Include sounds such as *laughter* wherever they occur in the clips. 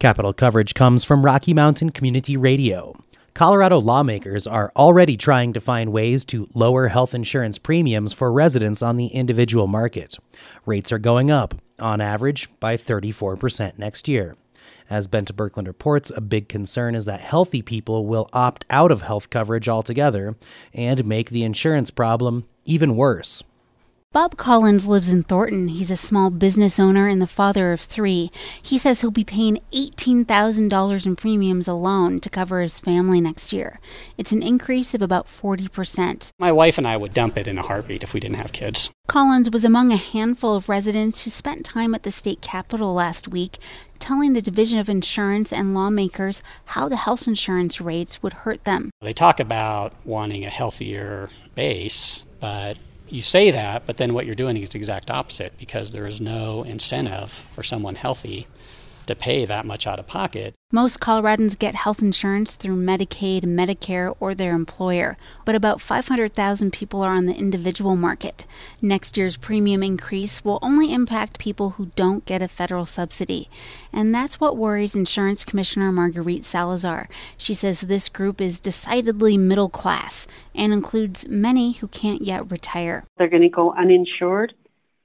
Capital coverage comes from Rocky Mountain Community Radio. Colorado lawmakers are already trying to find ways to lower health insurance premiums for residents on the individual market. Rates are going up, on average, by 34% next year. As Bente Birkeland reports, a big concern is that healthy people will opt out of health coverage altogether and make the insurance problem even worse. Bob Collins lives in Thornton. He's a small business owner and the father of three. He says he'll be paying $18,000 in premiums alone to cover his family next year. It's an increase of about 40%. My wife and I would dump it in a heartbeat if we didn't have kids. Collins was among a handful of residents who spent time at the state capitol last week telling the Division of Insurance and lawmakers how the health insurance rates would hurt them. They talk about wanting a healthier base, but you say that, but then what you're doing is the exact opposite because there is no incentive for someone healthy to pay that much out of pocket. Most Coloradans get health insurance through Medicaid, Medicare, or their employer, but about 500,000 people are on the individual market. Next year's premium increase will only impact people who don't get a federal subsidy. And that's what worries Insurance Commissioner Marguerite Salazar. She says this group is decidedly middle class and includes many who can't yet retire. They're going to go uninsured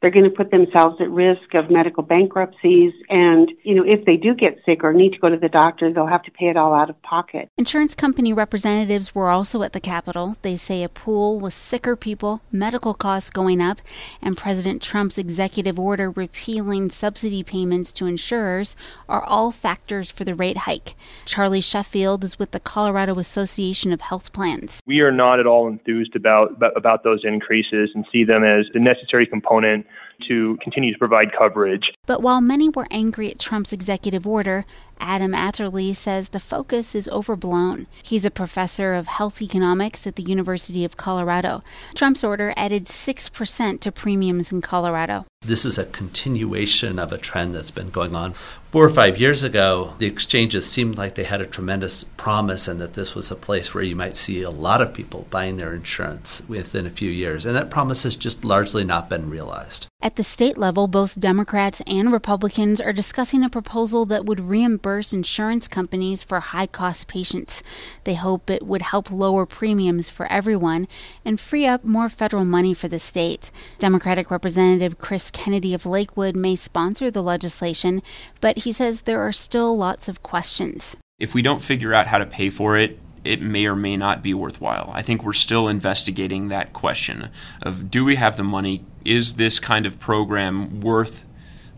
they're going to put themselves at risk of medical bankruptcies. And, you if they do get sick or need to go to the doctor, they'll have to pay it all out of pocket. Insurance company representatives were also at the Capitol. They say a pool with sicker people, medical costs going up, and President Trump's executive order repealing subsidy payments to insurers are all factors for the rate hike. Charlie Sheffield is with the Colorado Association of Health Plans. We are not at all enthused about, about, about those increases and see them as the necessary component to continue to provide coverage. But while many were angry at Trump's executive order, Adam Atherly says the focus is overblown. He's a professor of health economics at the University of Colorado. Trump's order added 6% to premiums in Colorado. This is a continuation of a trend that's been going on. Four or five years ago, the exchanges seemed like they had a tremendous promise and that this was a place where you might see a lot of people buying their insurance within a few years. And that promise has just largely not been realized. At the state level, both Democrats and Republicans are discussing a proposal that would reimburse insurance companies for high cost patients. They hope it would help lower premiums for everyone and free up more federal money for the state. Democratic Representative Chris Kennedy of Lakewood may sponsor the legislation, but he says there are still lots of questions. If we don't figure out how to pay for it, it may or may not be worthwhile. I think we're still investigating that question of do we have the money? Is this kind of program worth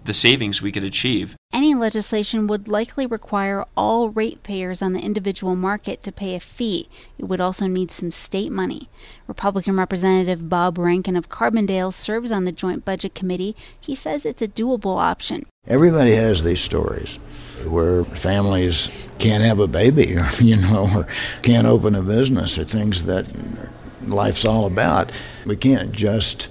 the savings we could achieve? Any legislation would likely require all ratepayers on the individual market to pay a fee. It would also need some state money. Republican Representative Bob Rankin of Carbondale serves on the Joint Budget Committee. He says it's a doable option. Everybody has these stories where families can't have a baby, or, *laughs* you know, or can't open a business, or things that life's all about. We can't just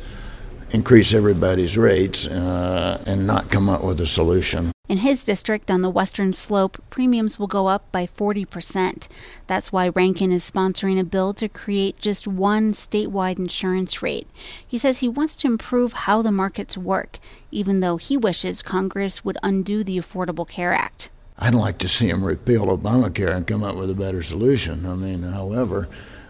increase everybody's rates uh, and not come up with a solution. In his district on the western slope, premiums will go up by 40%. That's why Rankin is sponsoring a bill to create just one statewide insurance rate. He says he wants to improve how the markets work, even though he wishes Congress would undo the Affordable Care Act. I'd like to see him repeal Obamacare and come up with a better solution. I mean, however,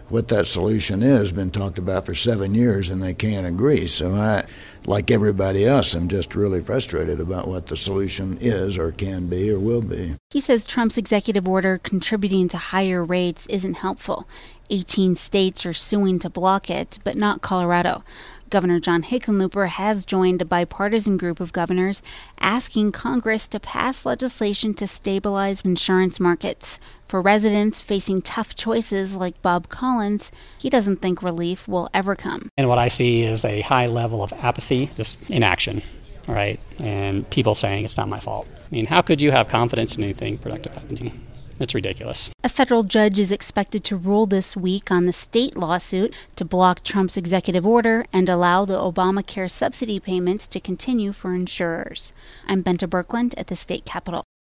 what that solution is has been talked about for seven years and they can't agree. So I, like everybody else, I'm just really frustrated about what the solution is or can be or will be. He says Trump's executive order contributing to higher rates isn't helpful. 18 states are suing to block it, but not Colorado. Governor John Hickenlooper has joined a bipartisan group of governors asking Congress to pass legislation to stabilize insurance markets. For residents facing tough choices like Bob Collins, he doesn't think relief will ever come. And what I see is a high level of apathy, just inaction, right? And people saying it's not my fault. I mean, how could you have confidence in anything productive happening? It's ridiculous. A federal judge is expected to rule this week on the state lawsuit to block Trump's executive order and allow the Obamacare subsidy payments to continue for insurers. I'm Bente Birkeland at the state capitol.